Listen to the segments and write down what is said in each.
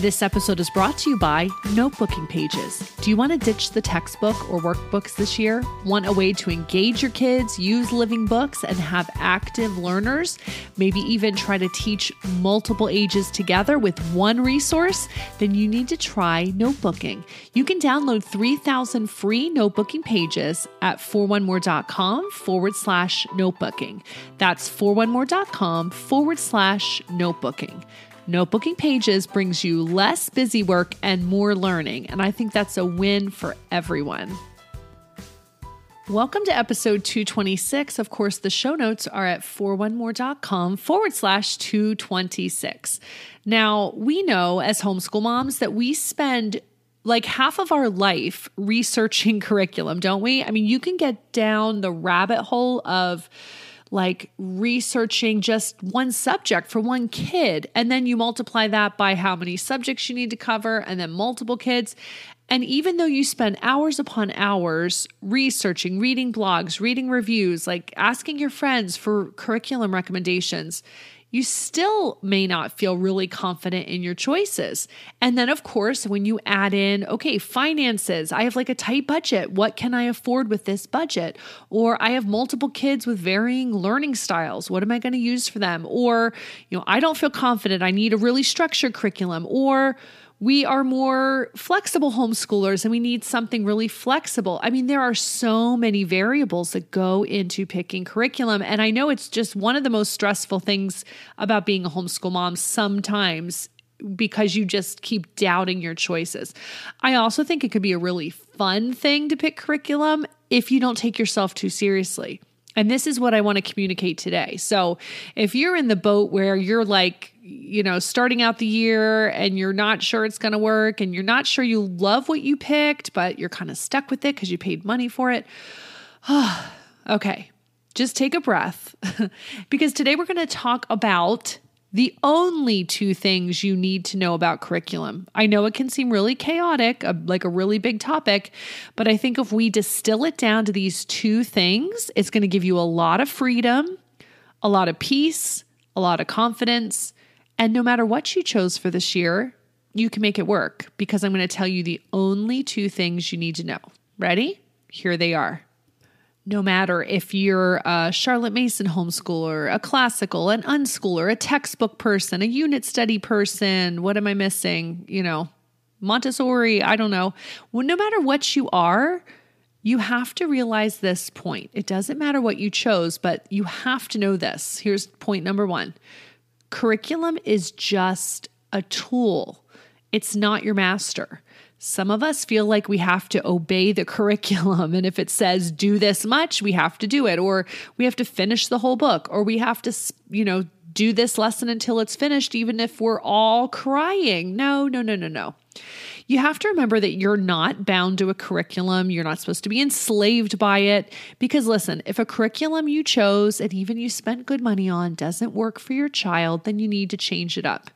This episode is brought to you by Notebooking Pages. Do you want to ditch the textbook or workbooks this year? Want a way to engage your kids, use living books, and have active learners? Maybe even try to teach multiple ages together with one resource? Then you need to try Notebooking. You can download 3,000 free notebooking pages at 4onemore.com forward slash notebooking. That's 4onemore.com forward slash notebooking. Notebooking Pages brings you less busy work and more learning, and I think that's a win for everyone. Welcome to episode 226. Of course, the show notes are at 4onemore.com forward slash 226. Now, we know as homeschool moms that we spend like half of our life researching curriculum, don't we? I mean, you can get down the rabbit hole of like researching just one subject for one kid. And then you multiply that by how many subjects you need to cover, and then multiple kids. And even though you spend hours upon hours researching, reading blogs, reading reviews, like asking your friends for curriculum recommendations, you still may not feel really confident in your choices. And then, of course, when you add in, okay, finances, I have like a tight budget. What can I afford with this budget? Or I have multiple kids with varying learning styles. What am I going to use for them? Or, you know, I don't feel confident. I need a really structured curriculum. Or, we are more flexible homeschoolers and we need something really flexible. I mean, there are so many variables that go into picking curriculum. And I know it's just one of the most stressful things about being a homeschool mom sometimes because you just keep doubting your choices. I also think it could be a really fun thing to pick curriculum if you don't take yourself too seriously. And this is what I want to communicate today. So, if you're in the boat where you're like, you know, starting out the year and you're not sure it's going to work and you're not sure you love what you picked, but you're kind of stuck with it because you paid money for it. okay, just take a breath because today we're going to talk about the only two things you need to know about curriculum. I know it can seem really chaotic, like a really big topic, but I think if we distill it down to these two things, it's going to give you a lot of freedom, a lot of peace, a lot of confidence, and no matter what you chose for this year, you can make it work because I'm going to tell you the only two things you need to know. Ready? Here they are. No matter if you're a Charlotte Mason homeschooler, a classical, an unschooler, a textbook person, a unit study person, what am I missing? You know, Montessori, I don't know. Well, no matter what you are, you have to realize this point. It doesn't matter what you chose, but you have to know this. Here's point number one Curriculum is just a tool, it's not your master. Some of us feel like we have to obey the curriculum. And if it says do this much, we have to do it, or we have to finish the whole book, or we have to, you know, do this lesson until it's finished, even if we're all crying. No, no, no, no, no. You have to remember that you're not bound to a curriculum. You're not supposed to be enslaved by it. Because listen, if a curriculum you chose and even you spent good money on doesn't work for your child, then you need to change it up.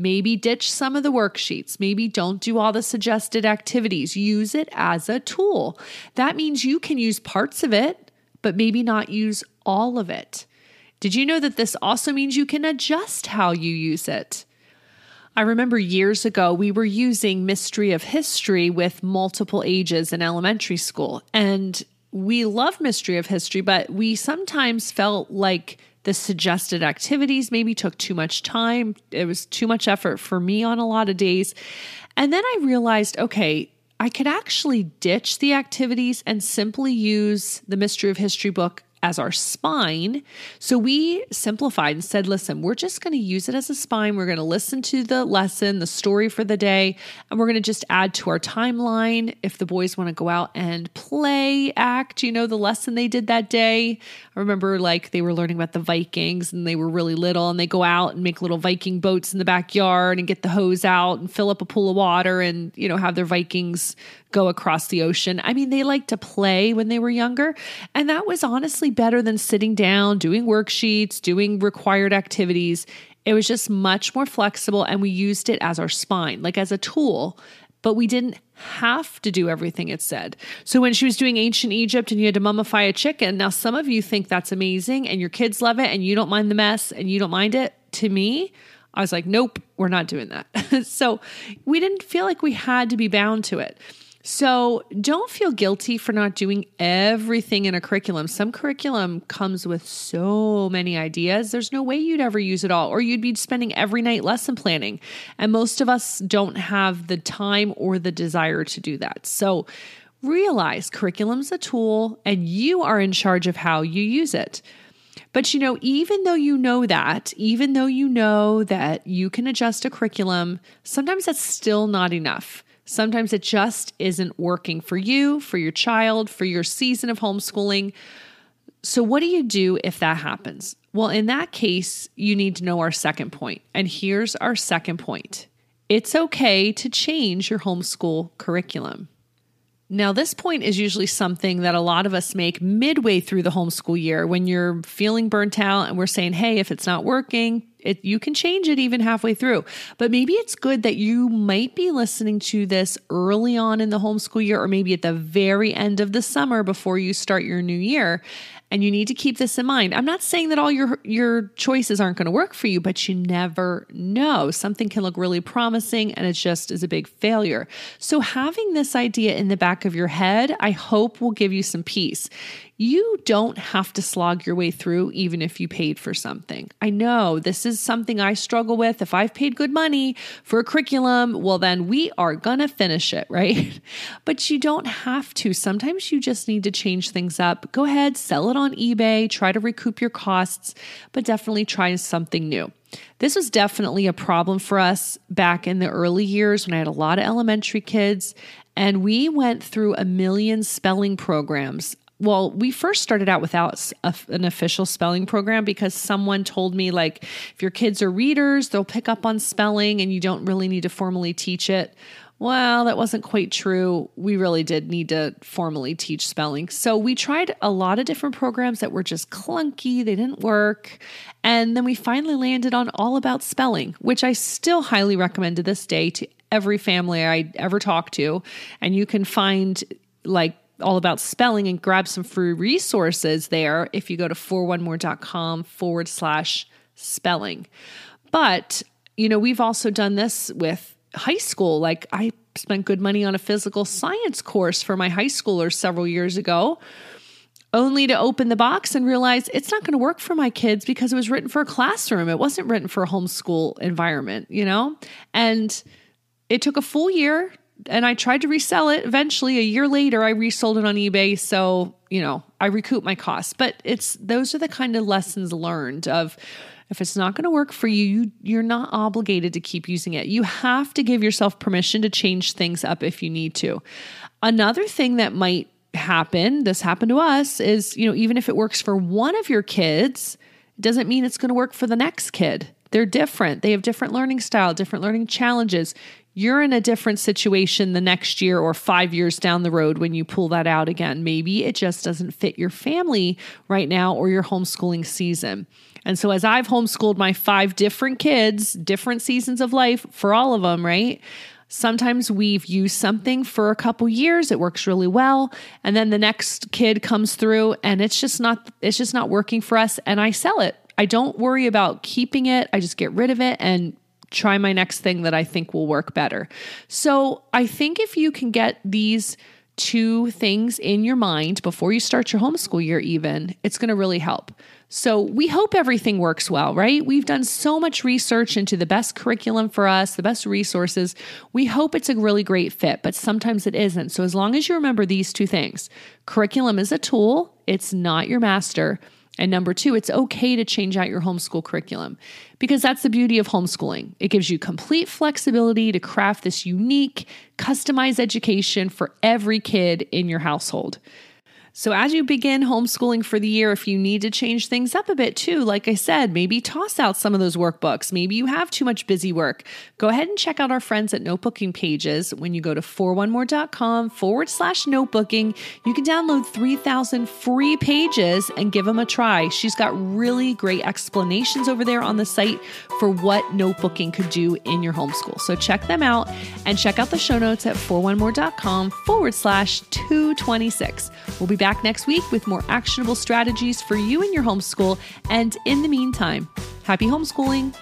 Maybe ditch some of the worksheets. Maybe don't do all the suggested activities. Use it as a tool. That means you can use parts of it, but maybe not use all of it. Did you know that this also means you can adjust how you use it? I remember years ago, we were using Mystery of History with multiple ages in elementary school. And we love Mystery of History, but we sometimes felt like the suggested activities maybe took too much time. It was too much effort for me on a lot of days. And then I realized okay, I could actually ditch the activities and simply use the Mystery of History book as our spine. So we simplified and said, listen, we're just going to use it as a spine. We're going to listen to the lesson, the story for the day, and we're going to just add to our timeline if the boys want to go out and play, act, you know, the lesson they did that day. I remember like they were learning about the Vikings and they were really little and they go out and make little Viking boats in the backyard and get the hose out and fill up a pool of water and, you know, have their Vikings go across the ocean. I mean, they liked to play when they were younger. And that was honestly better than sitting down, doing worksheets, doing required activities. It was just much more flexible and we used it as our spine, like as a tool, but we didn't have to do everything it said. So when she was doing ancient Egypt and you had to mummify a chicken, now some of you think that's amazing and your kids love it and you don't mind the mess and you don't mind it. To me, I was like, nope, we're not doing that. so we didn't feel like we had to be bound to it. So don't feel guilty for not doing everything in a curriculum. Some curriculum comes with so many ideas. There's no way you'd ever use it all, or you'd be spending every night lesson planning. And most of us don't have the time or the desire to do that. So realize curriculum's a tool and you are in charge of how you use it. But you know, even though you know that, even though you know that you can adjust a curriculum, sometimes that's still not enough. Sometimes it just isn't working for you, for your child, for your season of homeschooling. So, what do you do if that happens? Well, in that case, you need to know our second point. And here's our second point it's okay to change your homeschool curriculum. Now, this point is usually something that a lot of us make midway through the homeschool year when you're feeling burnt out and we're saying, hey, if it's not working, it, you can change it even halfway through. But maybe it's good that you might be listening to this early on in the homeschool year or maybe at the very end of the summer before you start your new year and you need to keep this in mind. I'm not saying that all your your choices aren't going to work for you, but you never know. Something can look really promising and it just is a big failure. So having this idea in the back of your head, I hope will give you some peace. You don't have to slog your way through even if you paid for something. I know this is something I struggle with. If I've paid good money for a curriculum, well, then we are to finish it, right? But you don't have to. Sometimes you just need to change things up. Go ahead, sell it on eBay, try to recoup your costs, but definitely try something new. This was definitely a problem for us back in the early years when I had a lot of elementary kids. And we went through a million spelling programs well, we first started out without a, an official spelling program because someone told me, like, if your kids are readers, they'll pick up on spelling and you don't really need to formally teach it. Well, that wasn't quite true. We really did need to formally teach spelling. So we tried a lot of different programs that were just clunky, they didn't work. And then we finally landed on All About Spelling, which I still highly recommend to this day to every family I ever talk to. And you can find like all about spelling and grab some free resources there if you go to 4onemore.com forward slash spelling. But, you know, we've also done this with high school. Like I spent good money on a physical science course for my high schoolers several years ago, only to open the box and realize it's not going to work for my kids because it was written for a classroom. It wasn't written for a homeschool environment, you know? And it took a full year and I tried to resell it. Eventually, a year later, I resold it on eBay. So, you know, I recoup my costs. But it's those are the kind of lessons learned of if it's not going to work for you, you, you're not obligated to keep using it. You have to give yourself permission to change things up if you need to. Another thing that might happen, this happened to us, is, you know, even if it works for one of your kids, it doesn't mean it's going to work for the next kid. They're different. They have different learning style, different learning challenges you're in a different situation the next year or five years down the road when you pull that out again. Maybe it just doesn't fit your family right now or your homeschooling season. And so, as I've homeschooled my five different kids, different seasons of life for all of them, right? Sometimes we've used something for a couple years, it works really well, and then the next kid comes through and it's just not it's just not working for us and I sell it. I don't worry about keeping it. I just get rid of it and try my next thing that I think will work better. So I think if you can get these two things in your mind before you start your homeschool year, even, it's going to really help. So we hope everything works well, right? We've done so much research into the best curriculum for us, the best resources. We hope it's a really great fit, but sometimes it isn't. So as long as you remember these two things curriculum is a tool, it's not your master. And number two, it's okay to change out your homeschool curriculum because that's the beauty of homeschooling. It gives you complete flexibility to craft this unique, customized education for every kid in your household. So, as you begin homeschooling for the year, if you need to change things up a bit too, like I said, maybe toss out some of those workbooks. Maybe you have too much busy work. Go ahead and check out our friends at Notebooking Pages. When you go to 4onemore.com forward slash notebooking, you can download 3,000 free pages and give them a try. She's got really great explanations over there on the site for what notebooking could do in your homeschool. So, check them out and check out the show notes at 4onemore.com forward slash 226. We'll be back next week with more actionable strategies for you and your homeschool. And in the meantime, happy homeschooling.